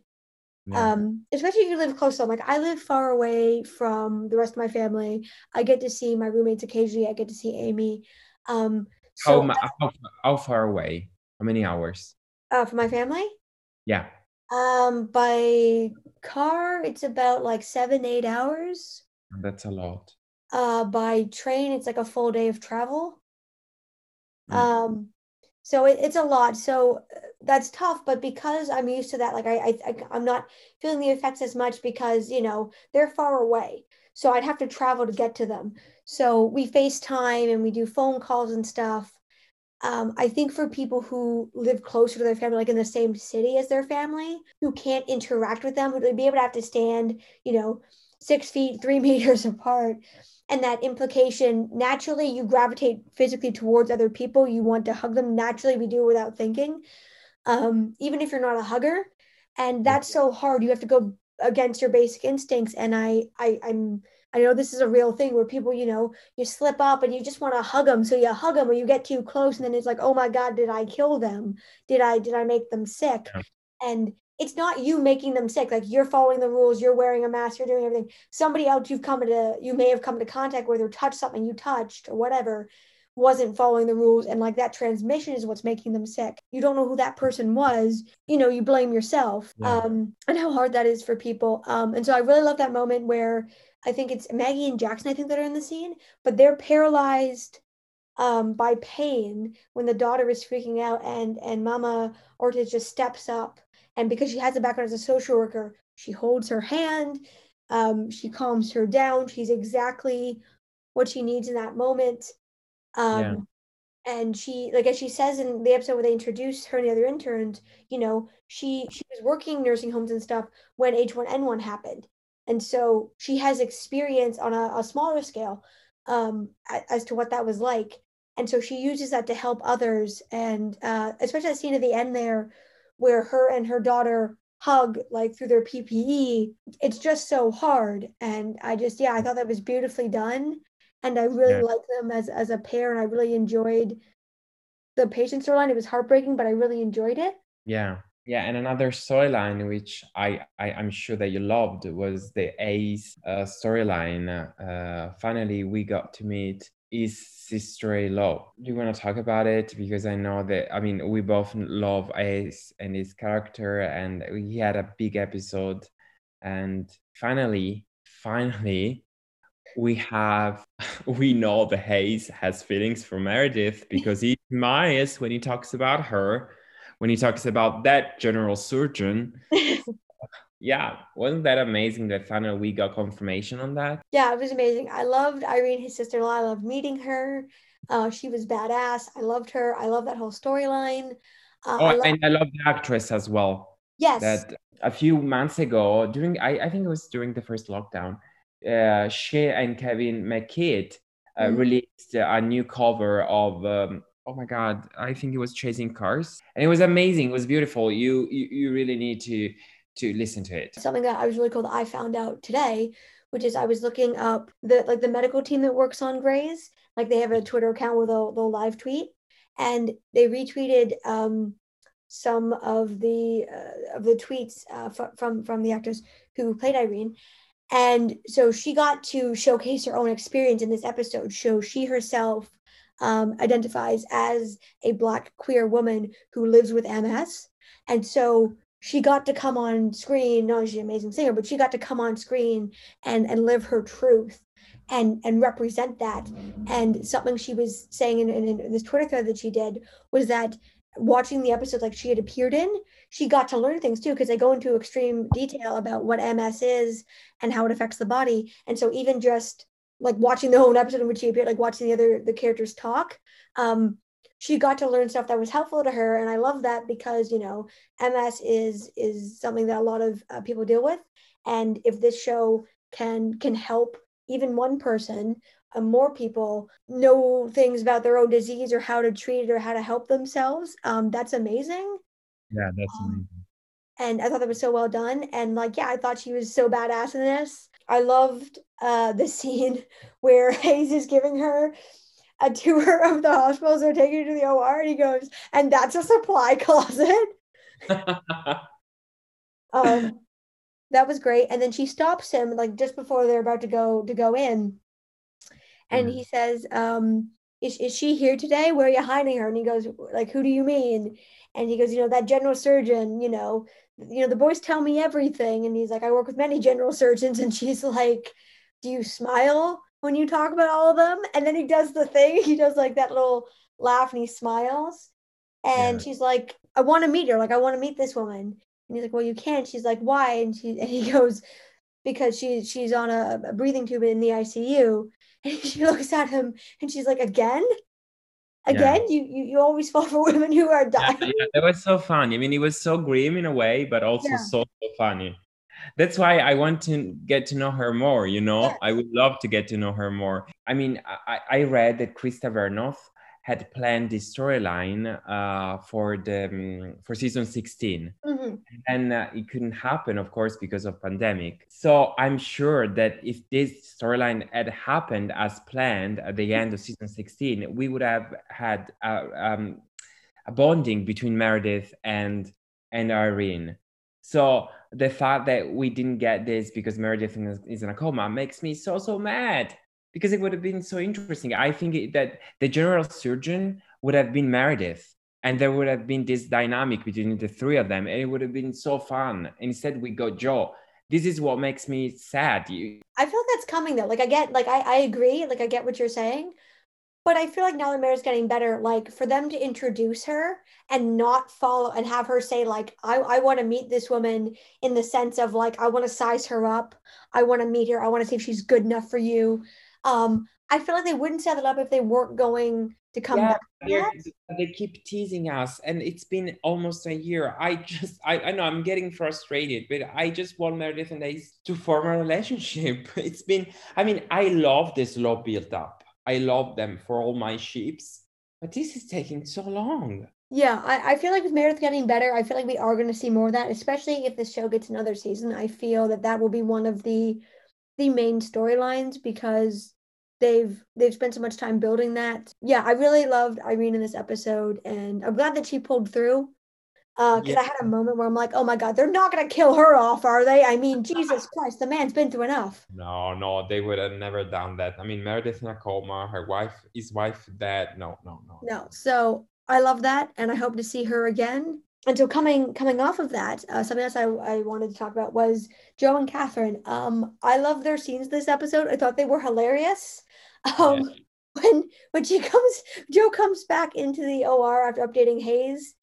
Yeah. um especially if you live close to them. Like i live far away from the rest of my family. I get to see my roommates occasionally. I get to see amy. Um so how, how, how far away? How many hours? Uh for my family? Yeah um, by car, it's about like seven, eight hours. That's a lot. Uh, by train, it's like a full day of travel. Mm. Um, so it, it's a lot. So uh, that's tough. But because I'm used to that, like I, I, I, I'm not feeling the effects as much because you know they're far away. So I'd have to travel to get to them. So we FaceTime and we do phone calls and stuff um, I think for people who live closer to their family, like in the same city as their family, who can't interact with them, who would be able to have to stand, you know, six feet, three (laughs) meters apart. And that implication, naturally, you gravitate physically towards other people. You want to hug them. Naturally, we do it without thinking, um, even if you're not a hugger. And that's so hard. You have to go against your basic instincts. And I, I, I'm, I know this is a real thing where people, you know, you slip up and you just want to hug them. So you hug them or you get too close and then it's like, oh my God, did I kill them? Did I, did I make them sick? Yeah. And it's not you making them sick. Like you're following the rules, you're wearing a mask, you're doing everything. Somebody else you've come to, you may have come into contact with or touched something you touched or whatever wasn't following the rules and like that transmission is what's making them sick you don't know who that person was you know you blame yourself yeah. um and how hard that is for people um and so i really love that moment where I think it's Maggie and Jackson, I think that are in the scene, but they're paralyzed um, by pain when the daughter is freaking out and and Mama Ortiz just steps up and because she has a background as a social worker, she holds her hand, um, she calms her down. She's exactly what she needs in that moment. Um, yeah. And she, like as she says in the episode where they introduce her and the other interns, you know, she she was working nursing homes and stuff when H1N1 happened, and so she has experience on a, a smaller scale um, as to what that was like. And so she uses that to help others. And uh, especially that scene at the end there where her and her daughter hug like through their ppe it's just so hard. And i just yeah i thought that was beautifully done. And i really yeah. like them as as a pair and i really enjoyed the patient storyline. It was heartbreaking but i really enjoyed it. Yeah yeah, and another storyline which I, I am sure that you loved was the Hayes uh, storyline. Uh, finally, we got to meet his sister-in-law. Do you want to talk about it? Because I know that I mean we both love Hayes and his character, and he had a big episode. And finally, finally, we have (laughs) we know the Hayes has feelings for Meredith because he admires when he talks about her when he talks about that general surgeon. (laughs) yeah, wasn't that amazing that finally we got confirmation on that? Yeah, it was amazing. I loved Irene, his sister in law. I loved meeting her. Uh, she was badass. I loved her. I love that whole storyline. Uh, oh, I and I love the actress as well. Yes. That a few months ago, during I, I think it was during the first lockdown, uh, she and Kevin McKidd uh, mm-hmm. released a new cover of um, oh my god i think it was chasing cars. And it was amazing it was beautiful. You you, you really need to to listen to it. Something that i was really cool that i found out today which is i was looking up the like the medical team that works on Grey's like they have a twitter account where they'll, they'll live tweet. And they retweeted um some of the uh, of the tweets uh, f- from from the actors who played irene. And so she got to showcase her own experience in this episode so she herself um, identifies as a Black queer woman who lives with MS. And so she got to come on screen, not she's an amazing singer, but she got to come on screen and, and live her truth and, and represent that. And something she was saying in, in, in this Twitter thread that she did was that watching the episode like she had appeared in, she got to learn things too, because they go into extreme detail about what MS is and how it affects the body. And so even just like watching the whole episode in which she appeared, like watching the other the characters talk. Um, she got to learn stuff that was helpful to her, and I love that because you know MS is is something that a lot of uh, people deal with, and if this show can can help even one person, uh, more people know things about their own disease or how to treat it or how to help themselves, um, that's amazing. Yeah, that's um, amazing. And I thought that was so well done, and like yeah, I thought she was so badass in this. I loved uh, the (laughs) scene where Hayes is giving her a tour of the hospitals. They're taking her to the OR, and he goes, "And that's a supply (laughs) closet." um, (laughs) that was great. And then she stops him like just before they're about to go to go in, and mm. he says, um, is, is she here today? Where are you hiding her? And he goes, like, who do you mean? And he goes, you know, that general surgeon, you know, you know, the boys tell me everything. And he's like, I work with many general surgeons. And she's like, Do you smile when you talk about all of them? And then he does the thing, (laughs) he does like that little laugh and he smiles. And yeah. she's like, I want to meet her. Like, I want to meet this woman. And he's like, Well, you can't. She's like, Why? And she and he (laughs) goes, Because she she's on a, a breathing tube in the ICU. (laughs) And she looks at him and she's like, Again? Again yeah. you, you you always (laughs) fall for women who are dying. yeah, yeah, that was so funny. I mean it was so grim in a way but also so, so funny. That's why i want to get to know her more you know? I would love to get to know her more. I mean i, I read that krista vernoff had planned this storyline uh, for the um, for season 16 mm-hmm. and uh, it couldn't happen of course because of pandemic. So i'm sure that if this storyline had happened as planned at the end of season 16 we would have had a, um, a bonding between meredith and and irene. So the fact that we didn't get this because meredith is in a coma makes me so so mad because it would have been so interesting. I think that the general surgeon would have been Meredith, and there would have been this dynamic between the three of them, and it would have been so fun. Instead, we got Jo. This is what makes me sad. You... I feel that's coming though. Like I get, like I, I agree. Like I get what you're saying, but I feel like now that Meredith's getting better, like for them to introduce her and not follow and have her say like, I, I want to meet this woman in the sense of like, I want to size her up. I want to meet her. I want to see if she's good enough for you. Um, I feel like they wouldn't set it up if they weren't going to come yeah, back. They keep teasing us, and it's been almost a year. I just, I, I know I'm getting frustrated, but I just want Meredith and Hayes to form a relationship. (laughs) It's been, I mean, I love this slow built up. I love them for all my ships. but this is taking so long. Yeah, I, I feel like with Meredith getting better, I feel like we are going to see more of that, especially if the show gets another season. I feel that that will be one of the the main storylines because they've they've spent so much time building that. Yeah, I really loved Irene in this episode, and I'm glad that she pulled through. Because uh, yeah. I had a moment where I'm like, oh my god, they're not gonna kill her off, are they? I mean, Jesus (laughs) Christ, the man's been through enough. No, no, they would have never done that. I mean, Meredith in a coma, her wife, his wife dead. No, no, no. No. So I love that, and I hope to see her again. And so coming coming off of that, uh, something else I, I wanted to talk about was Jo and Catherine. Um, I love their scenes this episode. I thought they were hilarious. (laughs) Um, when when she comes, Jo comes back into the OR after updating Hayes,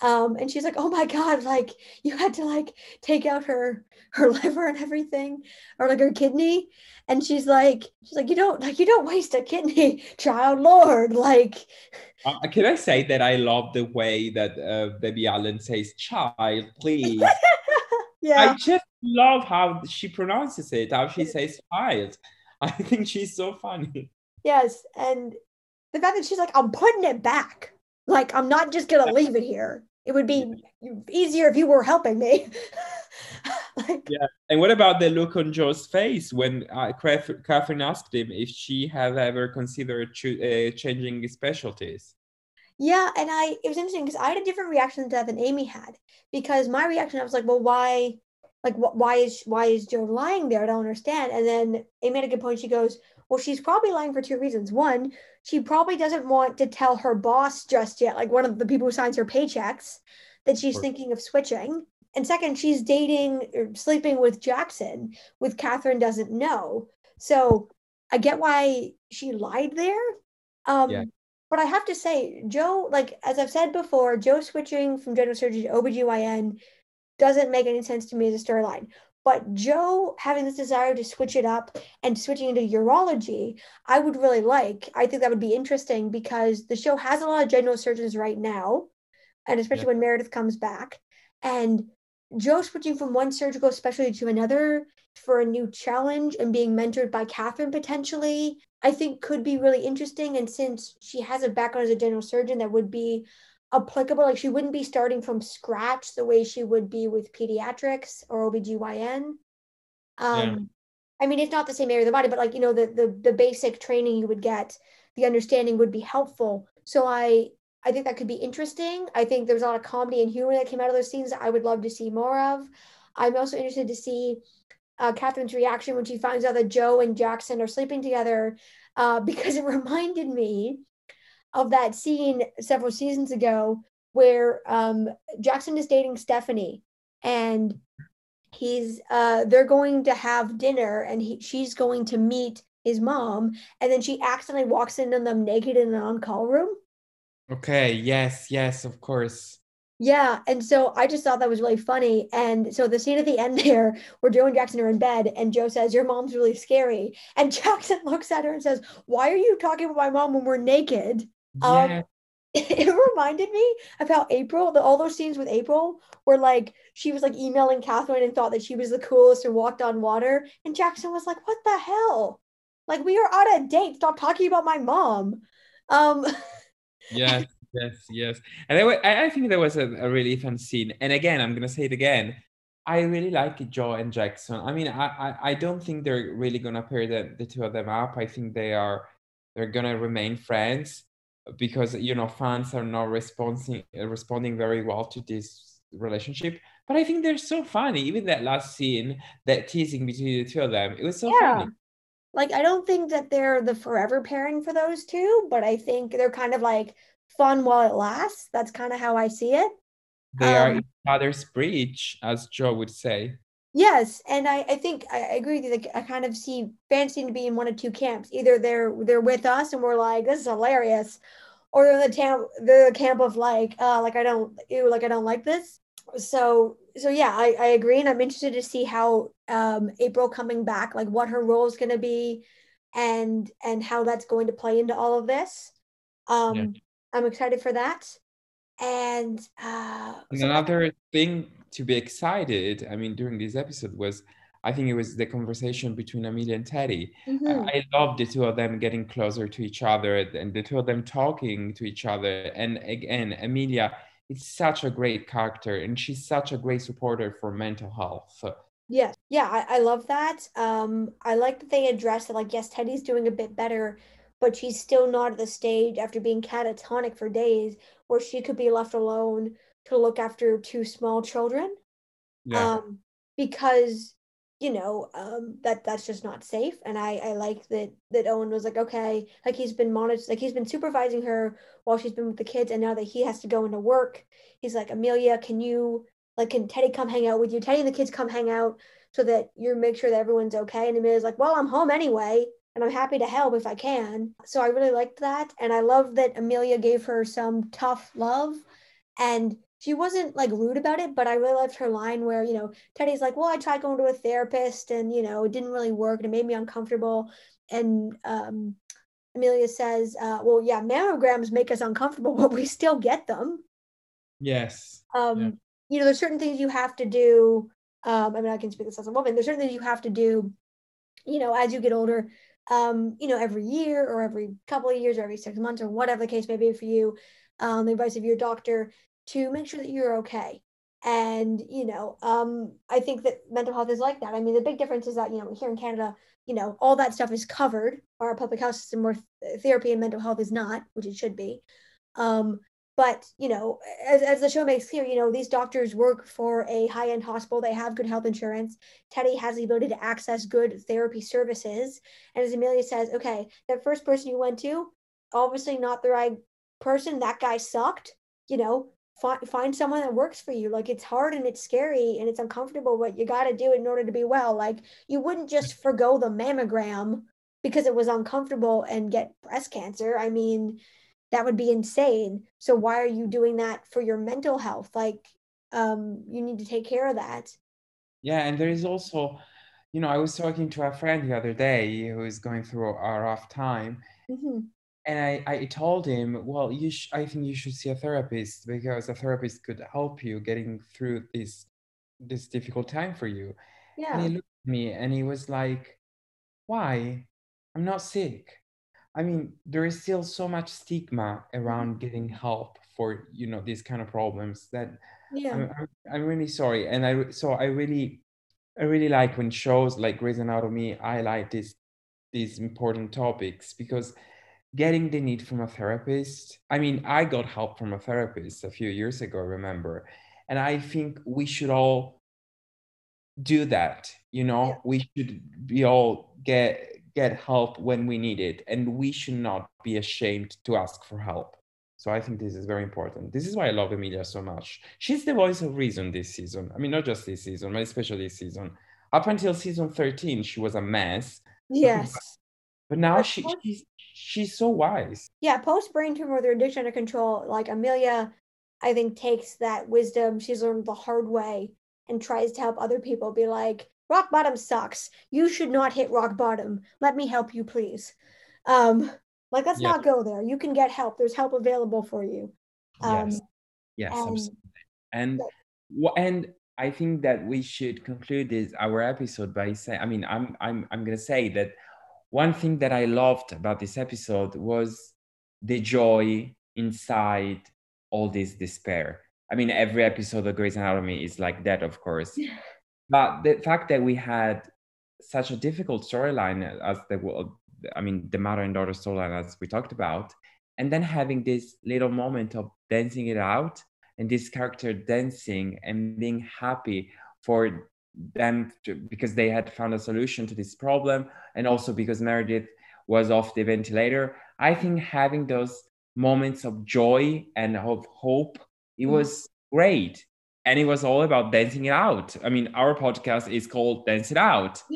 um, and she's like, "Oh my God! Like you had to like take out her her liver and everything, or like her kidney." And she's like, "She's like, you don't like you don't waste a kidney, (laughs) child, Lord!" Like, uh, can I say that I love the way that uh, Debbie Allen says "child," please. (laughs) yeah, I just love how she pronounces it. How she says "child." (laughs) I think she's so funny. Yes, and the fact that she's like, "I'm putting it back." Like, I'm not just gonna leave it here. It would be easier if you were helping me. (laughs) like, yeah. And what about the look on Jo's face when uh, Catherine asked him if she had ever considered cho- uh, changing specialties? Yeah, and I it was interesting because I had a different reaction to that than Amy had because my reaction I was like, well, why, like, wh- why is why is Jo lying there? I don't understand. And then Amy made a good point. She goes, well, she's probably lying for two reasons. One, she probably doesn't want to tell her boss just yet, like one of the people who signs her paychecks, that she's thinking of switching. And second, she's dating or sleeping with Jackson, with Catherine doesn't know. So I get why she lied there. Um, yeah. But I have to say, Jo, like as I've said before, Jo switching from general surgery to OBGYN doesn't make any sense to me as a storyline. But Jo having this desire to switch it up and switching into urology, I would really like. I think that would be interesting because the show has a lot of general surgeons right now, and especially yeah. when Meredith comes back. And Jo switching from one surgical specialty to another for a new challenge and being mentored by Catherine potentially, I think could be really interesting. And since she has a background as a general surgeon, that would be applicable. Like she wouldn't be starting from scratch the way she would be with pediatrics or OBGYN. Um, yeah. I mean, it's not the same area of the body, but like, you know, the, the, the basic training you would get, the understanding would be helpful. So I, I think that could be interesting. I think there's a lot of comedy and humor that came out of those scenes that I would love to see more of. I'm also interested to see uh, Catherine's reaction when she finds out that Jo and Jackson are sleeping together, uh, (laughs) because it reminded me of that scene several seasons ago where um, Jackson is dating Stephanie and he's uh, they're going to have dinner and he, she's going to meet his mom and then she accidentally walks into them naked in an on-call room. Okay, yes, yes, of course. Yeah, and so I just thought that was really funny. And so the scene at the end (laughs) there, where Jo and Jackson are in bed, and Jo says, "Your mom's really scary," and (laughs) Jackson looks at her and says, "Why are you talking about my mom when we're naked?" Um, yeah. (laughs) It reminded me of how April, the, all those scenes with April, where like she was like emailing Catherine and thought that she was the coolest and walked on water, and Jackson was like, "What the hell? Like we are on a date. Stop talking about my mom." Um, yes, (laughs) yes, yes. And I, I think there was a, a really fun scene. And again, I'm gonna say it again. I really like Jo and Jackson. I mean, I, I, I don't think they're really gonna pair the, the two of them up. I think they are they're gonna remain friends because you know fans are not responding responding very well to this relationship. But i think they're so funny even that last scene that teasing between the two of them it was so yeah. funny. Like i don't think that they're the forever pairing for those two but i think they're kind of like fun while it lasts. That's kind of how i see it. They um, are each other's bridge as jo would say Yes, and I, I think I agree with you. Like I kind of see fans seem to be in one of two camps. Either they're they're with us and we're like, this is hilarious, or they're in the camp the camp of like, uh, like I don't ew, like I don't like this. So so yeah, I, I agree, and I'm interested to see how um April coming back, like what her role is going to be, and and how that's going to play into all of this. Um, yeah. I'm excited for that. And uh, and another thing to be excited, I mean, during this episode was I think it was the conversation between Amelia and Teddy. Mhm. I love the two of them getting closer to each other and the two of them talking to each other. And again, Amelia, it's such a great character and she's such a great supporter for mental health. Yes. Yeah, I, I love that. Um, I like that they address that, like, yes, Teddy's doing a bit better, but she's still not at the stage after being catatonic for days where she could be left alone to look after two small children. Yeah. Um, because you know, um, that that's just not safe. And I I like that that Owen was like, okay, like he's been monitored, like he's been supervising her while she's been with the kids, and now that he has to go into work, he's like, Amelia, can you like can Teddy come hang out with you? Teddy and the kids come hang out so that you make sure that everyone's okay. And Amelia's like, well, I'm home anyway, and I'm happy to help if I can. So I really liked that, and I love that Amelia gave her some tough love, and she wasn't like rude about it, but I really loved her line where, you know, Teddy's like, well, I tried going to a therapist and, you know, it didn't really work and it made me uncomfortable. And um, Amelia says, uh, well, yeah, mammograms make us uncomfortable, (laughs) but we still get them. Yes. Um, Yeah. You know, there's certain things you have to do. Um, I mean, I can speak this as a woman. There's certain things you have to do, you know, as you get older, um, you know, every year or every couple of years or every six months or whatever the case may be for you, um, the advice of your doctor to make sure that you're okay. And, you know, um, I think that mental health is like that. I mean, the big difference is that, you know, here in Canada, you know, all that stuff is covered our public health system where th- therapy and mental health is not, which it should be. Um, but, you know, as, as the show makes clear, you know, these doctors work for a high end hospital. They have good health insurance. Teddy has the ability to access good therapy services. And as Amelia says, okay, that first person you went to, obviously not the right person. That guy sucked. You know, find find someone that works for you. Like it's hard and it's scary and it's uncomfortable, but you got to do it in order to be well. Like you wouldn't just forgo the mammogram because it was uncomfortable and get breast cancer. I mean, that would be insane. So why are you doing that for your mental health? Like um you need to take care of that. Yeah, and there is also, you know, I was talking to a friend the other day who is going through a rough time, Mhm. And I, I told him, well, you sh- I think you should see a therapist because a therapist could help you getting through this this difficult time for you. And he looked at me and he was like, why? I'm not sick. I mean, there is still so much stigma around mm-hmm. getting help for, you know, these kind of problems that Yeah. I'm, I'm, I'm really sorry. And I, so I really, I really like when shows like Grey's Anatomy highlight these, these important topics because getting the need from a therapist, I mean, I got help from a therapist a few years ago, remember? And I think we should all do that you Yeah. know we should be all get get help when we need it and we should not be ashamed to ask for help. So i think this is very important. This is why i love Amelia so much. She's the voice of reason this season. I mean not just this season but especially this season. Up until season 13 she was a mess. Yes. But now she post- she's she's so wise yeah, post brain tumor with her addiction under control, like Amelia, I think takes that wisdom she's learned the hard way and tries to help other people be like, rock bottom sucks. You should not hit rock bottom. Let me help you, please. Um, like let's Yeah. not go there. You can get help. There's help available for you. Um, yes yes and- absolutely and Yeah. and i think that we should conclude this our episode by saying i mean i'm i'm i'm going to say that one thing that i loved about this episode was the joy inside all this despair. I mean every episode of Grey's Anatomy is like that of course. But the fact that we had such a difficult storyline uh, as the I mean, the mother and daughter storyline as we talked about, and then having this little moment of dancing it out and this character dancing and being happy for them to, because they had found a solution to this problem, and also because Meredith was off the ventilator. I think having those moments of joy and of hope, it Mhm. was great and it was all about dancing it out. I mean, our podcast is called Dance It Out. (laughs)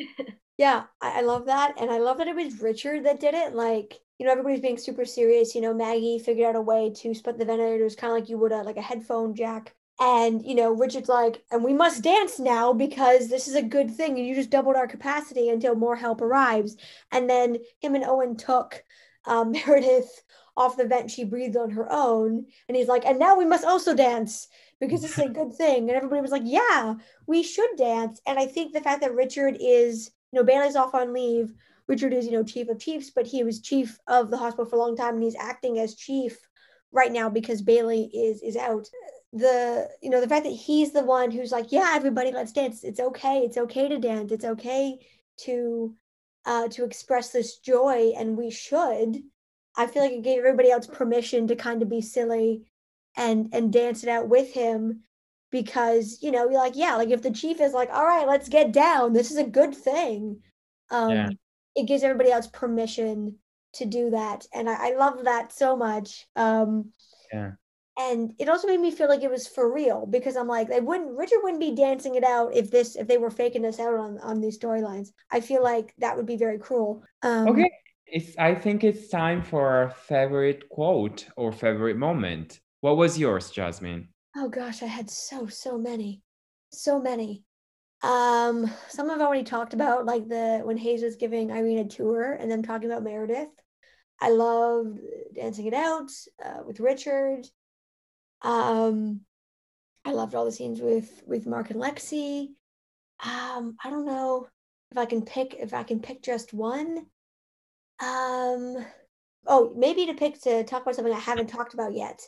Yeah, I, I love that. And I love that it was Richard that did it. Like, you know, everybody's being super serious. You know, Maggie figured out a way to split the ventilators kind of like you would a like a headphone jack. And, you know, Richard's like, and we must dance now because this is a good thing. And you just doubled our capacity until more help arrives. And then him and Owen took um, (laughs) Meredith off the vent she breathed on her own. And he's like, and now we must also dance because it's a good thing. And everybody was like, yeah, we should dance. And I think the fact that Richard is, you know, Bailey's off on leave. Richard is, you know, chief of chiefs, but he was chief of the hospital for a long time and he's acting as chief right now because Bailey is is out. The you know the fact that he's the one who's like, yeah, everybody, let's dance. It's okay. It's okay to dance. It's okay to uh, to express this joy, and we should. I feel like it gave everybody else permission to kind of be silly and and dance it out with him because you know you're like yeah like if the chief is like all right let's get down this is a good thing um yeah. it gives everybody else permission to do that and I, I love that so much um yeah and it also made me feel like it was for real because I'm like they wouldn't Richard wouldn't be dancing it out if this if they were faking this out on on these storylines. I feel like that would be very cruel. Um, okay, it's I think it's time for a favorite quote or favorite moment. What was yours, Jasmine? Oh gosh, I had so so many, so many. Um, some I've already talked about, like the when Hayes was giving Irene a tour and them talking about Meredith. I loved dancing it out uh, with Richard. Um, I loved all the scenes with with Mark and Lexie. Um, I don't know if I can pick if I can pick just one. Um, oh, maybe to pick to talk about something I haven't talked about yet.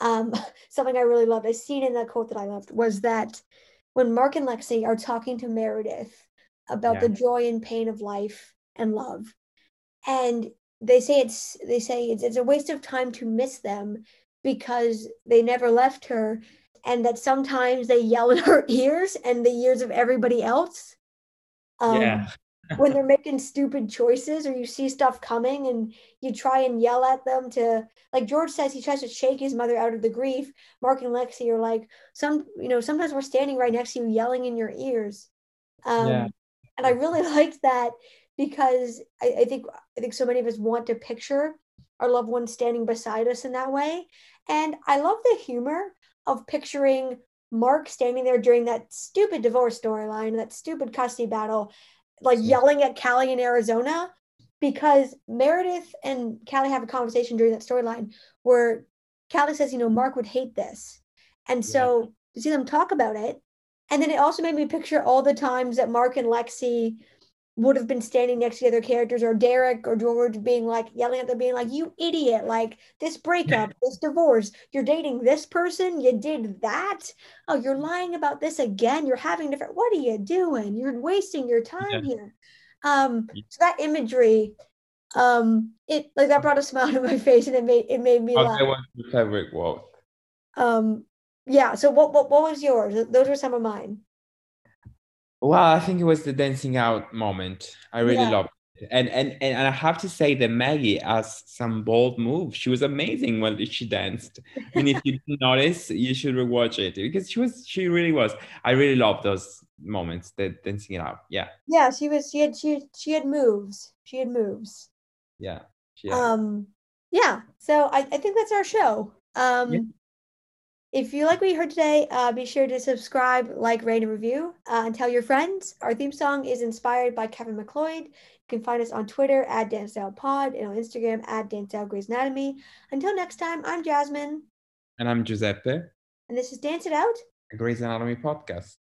Um, (laughs) something I really loved. I seen in that quote that I loved was that when Mark and Lexie are talking to Meredith about yeah. the joy and pain of life and love, and they say it's they say it's, it's a waste of time to miss them because they never left her and that sometimes they yell in (laughs) her ears and the ears of everybody else um, yeah. when (laughs) they're making stupid choices or you see stuff coming and you try and yell at them to like george says he tries to shake his mother out of the grief mark and lexie are like some you know sometimes we're standing right next to you yelling in your ears um, yeah. and i really (laughs) liked that because I, I think i think so many of us want to picture our loved ones standing beside us in that way and I love the humor of picturing Mark standing there during that stupid divorce storyline, that stupid custody battle, like yelling at Callie in Arizona, because Meredith and Callie have a conversation during that storyline where Callie says, you know, Mark would hate this. And so yeah. to see them talk about it. And then it also made me picture all the times that Mark and Lexie would have been standing next to the other characters or Derek or George being like yelling at them being like you idiot like this breakup (laughs) this divorce you're dating this person? You did that? Oh you're lying about this again. You're having different what are you doing? You're wasting your time yeah. here. Um so that imagery um it like that brought a smile (laughs) to my face and it made it made me laugh. was your favorite um yeah so what, what what was yours? Those were some of mine well, I think it was the dancing out moment. I really yeah. loved it. And, and and I have to say that Maggie has some bold moves. She was amazing when she danced. and if you didn't notice, you should rewatch it because she was she really was. I really love those moments, the dancing it out. Yeah. Yeah, she was she had she she had moves. She had moves. Yeah. Um yeah. So I, I think that's our show. Um yeah. If you like what you heard today, uh, be sure to subscribe, like, rate, and review, uh, and tell your friends. Our theme song is inspired by Kevin MacLeod. You can find us on Twitter at Pod and on Instagram at Dancestyle Grey's Anatomy. Until next time, I'm Jasmine. And I'm Giuseppe. And this is Dance It Out, a Grey's Anatomy podcast.